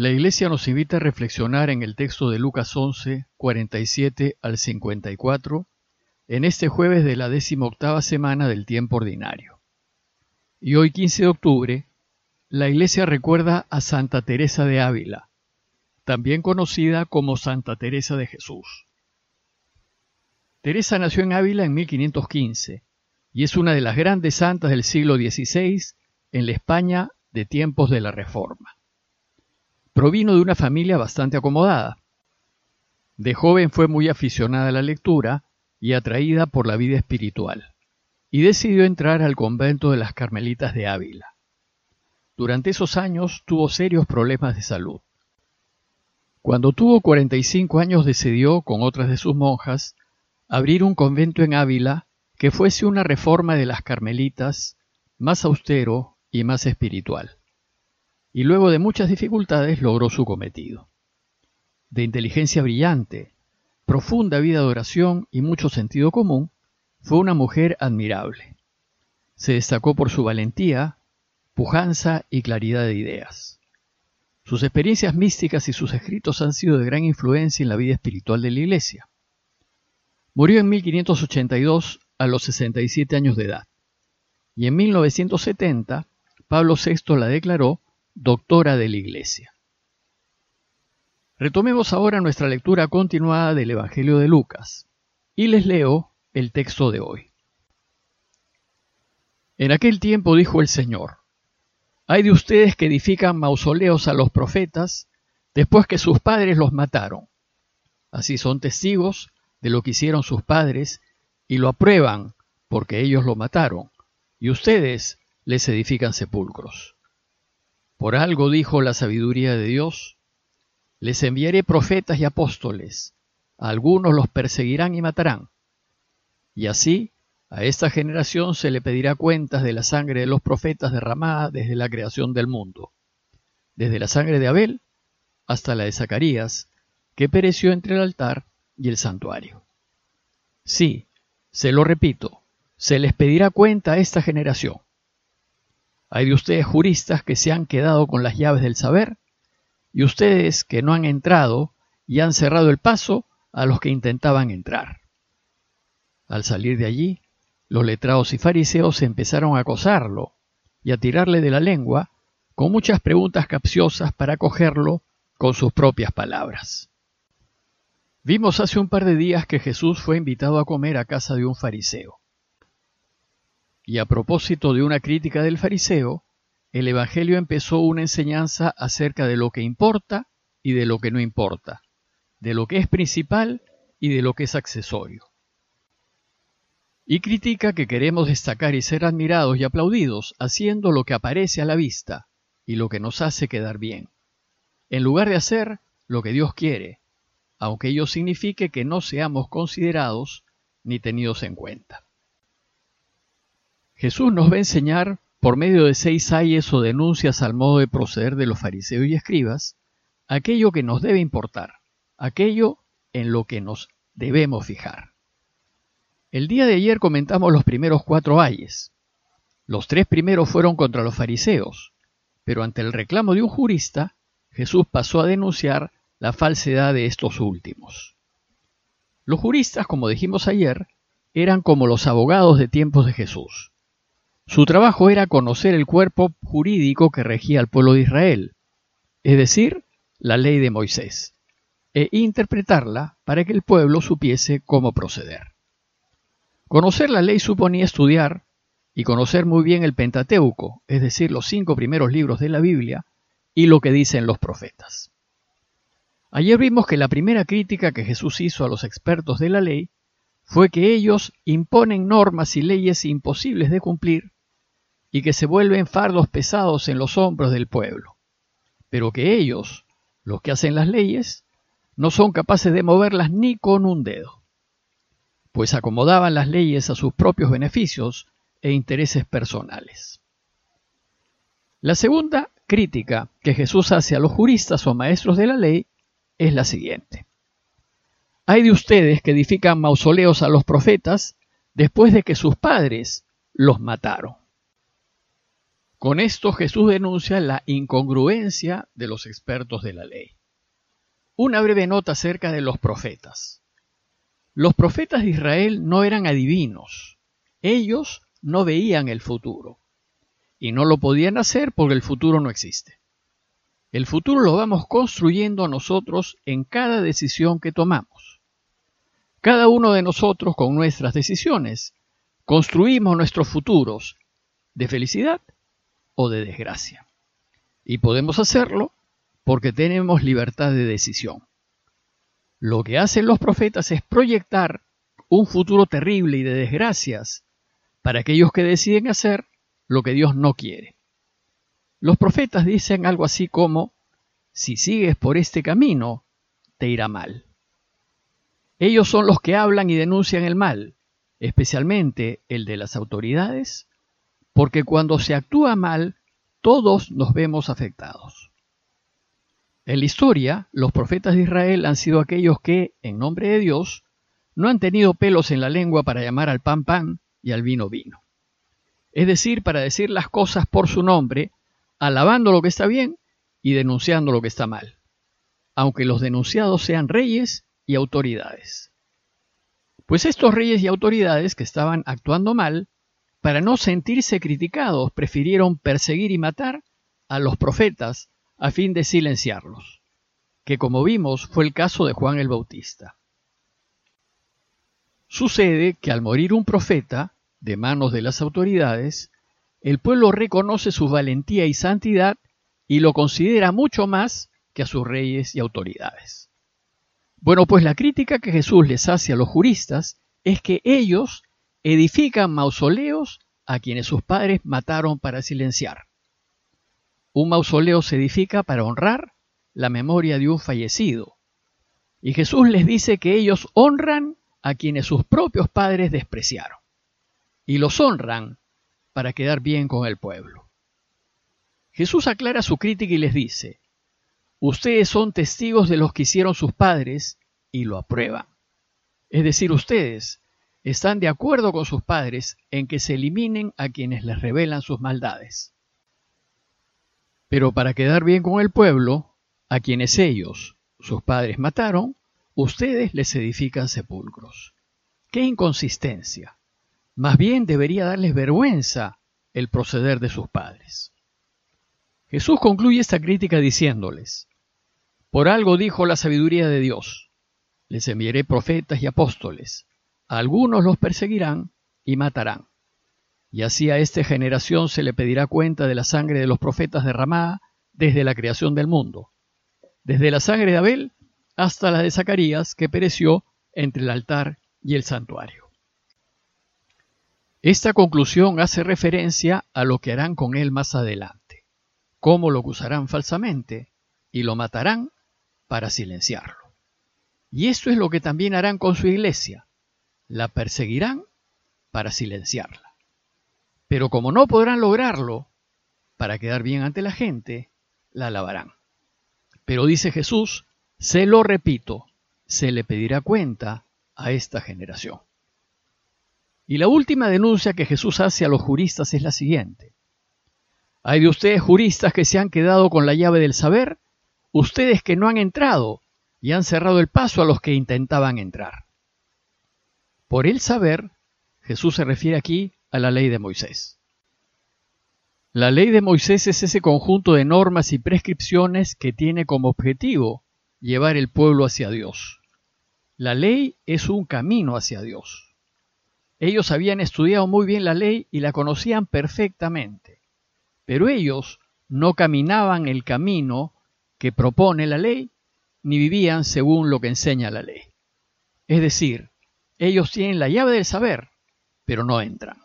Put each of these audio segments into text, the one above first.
La Iglesia nos invita a reflexionar en el texto de Lucas 11, 47 al 54, en este jueves de la decimoctava semana del tiempo ordinario. Y hoy 15 de octubre, la Iglesia recuerda a Santa Teresa de Ávila, también conocida como Santa Teresa de Jesús. Teresa nació en Ávila en 1515 y es una de las grandes santas del siglo XVI en la España de tiempos de la Reforma. Provino de una familia bastante acomodada. De joven fue muy aficionada a la lectura y atraída por la vida espiritual, y decidió entrar al convento de las Carmelitas de Ávila. Durante esos años tuvo serios problemas de salud. Cuando tuvo 45 años decidió, con otras de sus monjas, abrir un convento en Ávila que fuese una reforma de las Carmelitas más austero y más espiritual y luego de muchas dificultades logró su cometido. De inteligencia brillante, profunda vida de oración y mucho sentido común, fue una mujer admirable. Se destacó por su valentía, pujanza y claridad de ideas. Sus experiencias místicas y sus escritos han sido de gran influencia en la vida espiritual de la Iglesia. Murió en 1582 a los 67 años de edad, y en 1970 Pablo VI la declaró doctora de la Iglesia. Retomemos ahora nuestra lectura continuada del Evangelio de Lucas y les leo el texto de hoy. En aquel tiempo dijo el Señor, hay de ustedes que edifican mausoleos a los profetas después que sus padres los mataron. Así son testigos de lo que hicieron sus padres y lo aprueban porque ellos lo mataron, y ustedes les edifican sepulcros. Por algo dijo la sabiduría de Dios, les enviaré profetas y apóstoles, algunos los perseguirán y matarán. Y así, a esta generación se le pedirá cuentas de la sangre de los profetas derramada desde la creación del mundo, desde la sangre de Abel hasta la de Zacarías, que pereció entre el altar y el santuario. Sí, se lo repito, se les pedirá cuenta a esta generación. Hay de ustedes juristas que se han quedado con las llaves del saber y ustedes que no han entrado y han cerrado el paso a los que intentaban entrar. Al salir de allí, los letrados y fariseos empezaron a acosarlo y a tirarle de la lengua con muchas preguntas capciosas para cogerlo con sus propias palabras. Vimos hace un par de días que Jesús fue invitado a comer a casa de un fariseo. Y a propósito de una crítica del fariseo, el Evangelio empezó una enseñanza acerca de lo que importa y de lo que no importa, de lo que es principal y de lo que es accesorio. Y critica que queremos destacar y ser admirados y aplaudidos haciendo lo que aparece a la vista y lo que nos hace quedar bien, en lugar de hacer lo que Dios quiere, aunque ello signifique que no seamos considerados ni tenidos en cuenta. Jesús nos va a enseñar, por medio de seis ayes o denuncias al modo de proceder de los fariseos y escribas, aquello que nos debe importar, aquello en lo que nos debemos fijar. El día de ayer comentamos los primeros cuatro ayes. Los tres primeros fueron contra los fariseos, pero ante el reclamo de un jurista, Jesús pasó a denunciar la falsedad de estos últimos. Los juristas, como dijimos ayer, eran como los abogados de tiempos de Jesús. Su trabajo era conocer el cuerpo jurídico que regía al pueblo de Israel, es decir, la ley de Moisés, e interpretarla para que el pueblo supiese cómo proceder. Conocer la ley suponía estudiar y conocer muy bien el Pentateuco, es decir, los cinco primeros libros de la Biblia y lo que dicen los profetas. Ayer vimos que la primera crítica que Jesús hizo a los expertos de la ley fue que ellos imponen normas y leyes imposibles de cumplir y que se vuelven fardos pesados en los hombros del pueblo, pero que ellos, los que hacen las leyes, no son capaces de moverlas ni con un dedo, pues acomodaban las leyes a sus propios beneficios e intereses personales. La segunda crítica que Jesús hace a los juristas o maestros de la ley es la siguiente. Hay de ustedes que edifican mausoleos a los profetas después de que sus padres los mataron. Con esto Jesús denuncia la incongruencia de los expertos de la ley. Una breve nota acerca de los profetas. Los profetas de Israel no eran adivinos. Ellos no veían el futuro. Y no lo podían hacer porque el futuro no existe. El futuro lo vamos construyendo nosotros en cada decisión que tomamos. Cada uno de nosotros con nuestras decisiones construimos nuestros futuros de felicidad o de desgracia. Y podemos hacerlo porque tenemos libertad de decisión. Lo que hacen los profetas es proyectar un futuro terrible y de desgracias para aquellos que deciden hacer lo que Dios no quiere. Los profetas dicen algo así como, si sigues por este camino, te irá mal. Ellos son los que hablan y denuncian el mal, especialmente el de las autoridades, porque cuando se actúa mal, todos nos vemos afectados. En la historia, los profetas de Israel han sido aquellos que, en nombre de Dios, no han tenido pelos en la lengua para llamar al pan pan y al vino vino. Es decir, para decir las cosas por su nombre alabando lo que está bien y denunciando lo que está mal, aunque los denunciados sean reyes y autoridades. Pues estos reyes y autoridades que estaban actuando mal, para no sentirse criticados, prefirieron perseguir y matar a los profetas a fin de silenciarlos, que como vimos fue el caso de Juan el Bautista. Sucede que al morir un profeta, de manos de las autoridades, el pueblo reconoce su valentía y santidad y lo considera mucho más que a sus reyes y autoridades. Bueno, pues la crítica que Jesús les hace a los juristas es que ellos edifican mausoleos a quienes sus padres mataron para silenciar. Un mausoleo se edifica para honrar la memoria de un fallecido. Y Jesús les dice que ellos honran a quienes sus propios padres despreciaron. Y los honran para quedar bien con el pueblo. Jesús aclara su crítica y les dice, ustedes son testigos de los que hicieron sus padres y lo aprueban. Es decir, ustedes están de acuerdo con sus padres en que se eliminen a quienes les revelan sus maldades. Pero para quedar bien con el pueblo, a quienes ellos, sus padres, mataron, ustedes les edifican sepulcros. ¡Qué inconsistencia! Más bien debería darles vergüenza el proceder de sus padres. Jesús concluye esta crítica diciéndoles, Por algo dijo la sabiduría de Dios, les enviaré profetas y apóstoles, algunos los perseguirán y matarán, y así a esta generación se le pedirá cuenta de la sangre de los profetas derramada desde la creación del mundo, desde la sangre de Abel hasta la de Zacarías que pereció entre el altar y el santuario. Esta conclusión hace referencia a lo que harán con él más adelante, cómo lo acusarán falsamente y lo matarán para silenciarlo. Y esto es lo que también harán con su iglesia, la perseguirán para silenciarla. Pero como no podrán lograrlo, para quedar bien ante la gente, la alabarán. Pero dice Jesús, se lo repito, se le pedirá cuenta a esta generación. Y la última denuncia que Jesús hace a los juristas es la siguiente. Hay de ustedes juristas que se han quedado con la llave del saber, ustedes que no han entrado y han cerrado el paso a los que intentaban entrar. Por el saber, Jesús se refiere aquí a la ley de Moisés. La ley de Moisés es ese conjunto de normas y prescripciones que tiene como objetivo llevar el pueblo hacia Dios. La ley es un camino hacia Dios. Ellos habían estudiado muy bien la ley y la conocían perfectamente, pero ellos no caminaban el camino que propone la ley, ni vivían según lo que enseña la ley. Es decir, ellos tienen la llave del saber, pero no entran.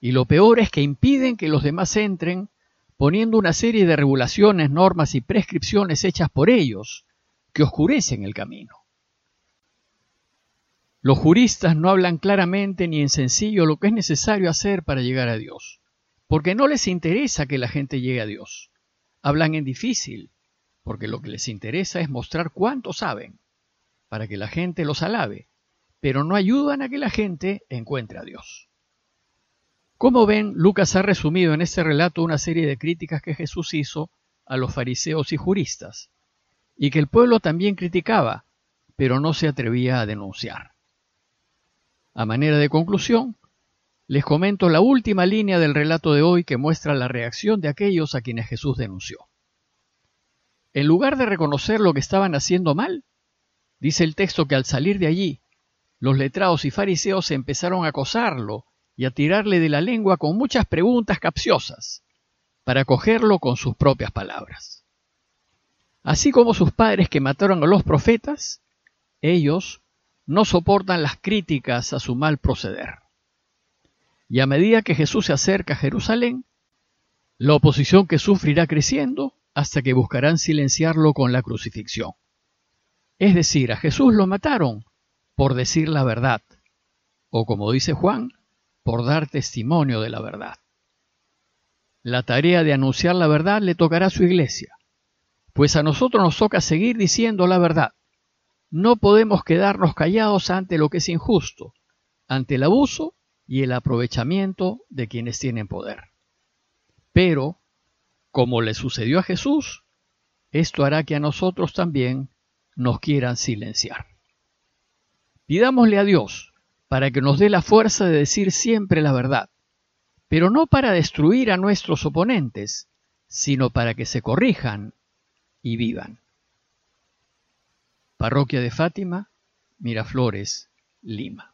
Y lo peor es que impiden que los demás entren poniendo una serie de regulaciones, normas y prescripciones hechas por ellos que oscurecen el camino. Los juristas no hablan claramente ni en sencillo lo que es necesario hacer para llegar a Dios, porque no les interesa que la gente llegue a Dios. Hablan en difícil, porque lo que les interesa es mostrar cuánto saben, para que la gente los alabe, pero no ayudan a que la gente encuentre a Dios. Como ven, Lucas ha resumido en este relato una serie de críticas que Jesús hizo a los fariseos y juristas, y que el pueblo también criticaba, pero no se atrevía a denunciar. A manera de conclusión, les comento la última línea del relato de hoy que muestra la reacción de aquellos a quienes Jesús denunció. En lugar de reconocer lo que estaban haciendo mal, dice el texto que al salir de allí, los letrados y fariseos empezaron a acosarlo y a tirarle de la lengua con muchas preguntas capciosas, para cogerlo con sus propias palabras. Así como sus padres que mataron a los profetas, ellos no soportan las críticas a su mal proceder. Y a medida que Jesús se acerca a Jerusalén, la oposición que sufrirá creciendo hasta que buscarán silenciarlo con la crucifixión. Es decir, a Jesús lo mataron por decir la verdad, o como dice Juan, por dar testimonio de la verdad. La tarea de anunciar la verdad le tocará a su iglesia, pues a nosotros nos toca seguir diciendo la verdad. No podemos quedarnos callados ante lo que es injusto, ante el abuso y el aprovechamiento de quienes tienen poder. Pero, como le sucedió a Jesús, esto hará que a nosotros también nos quieran silenciar. Pidámosle a Dios para que nos dé la fuerza de decir siempre la verdad, pero no para destruir a nuestros oponentes, sino para que se corrijan y vivan. Parroquia de Fátima, Miraflores, Lima.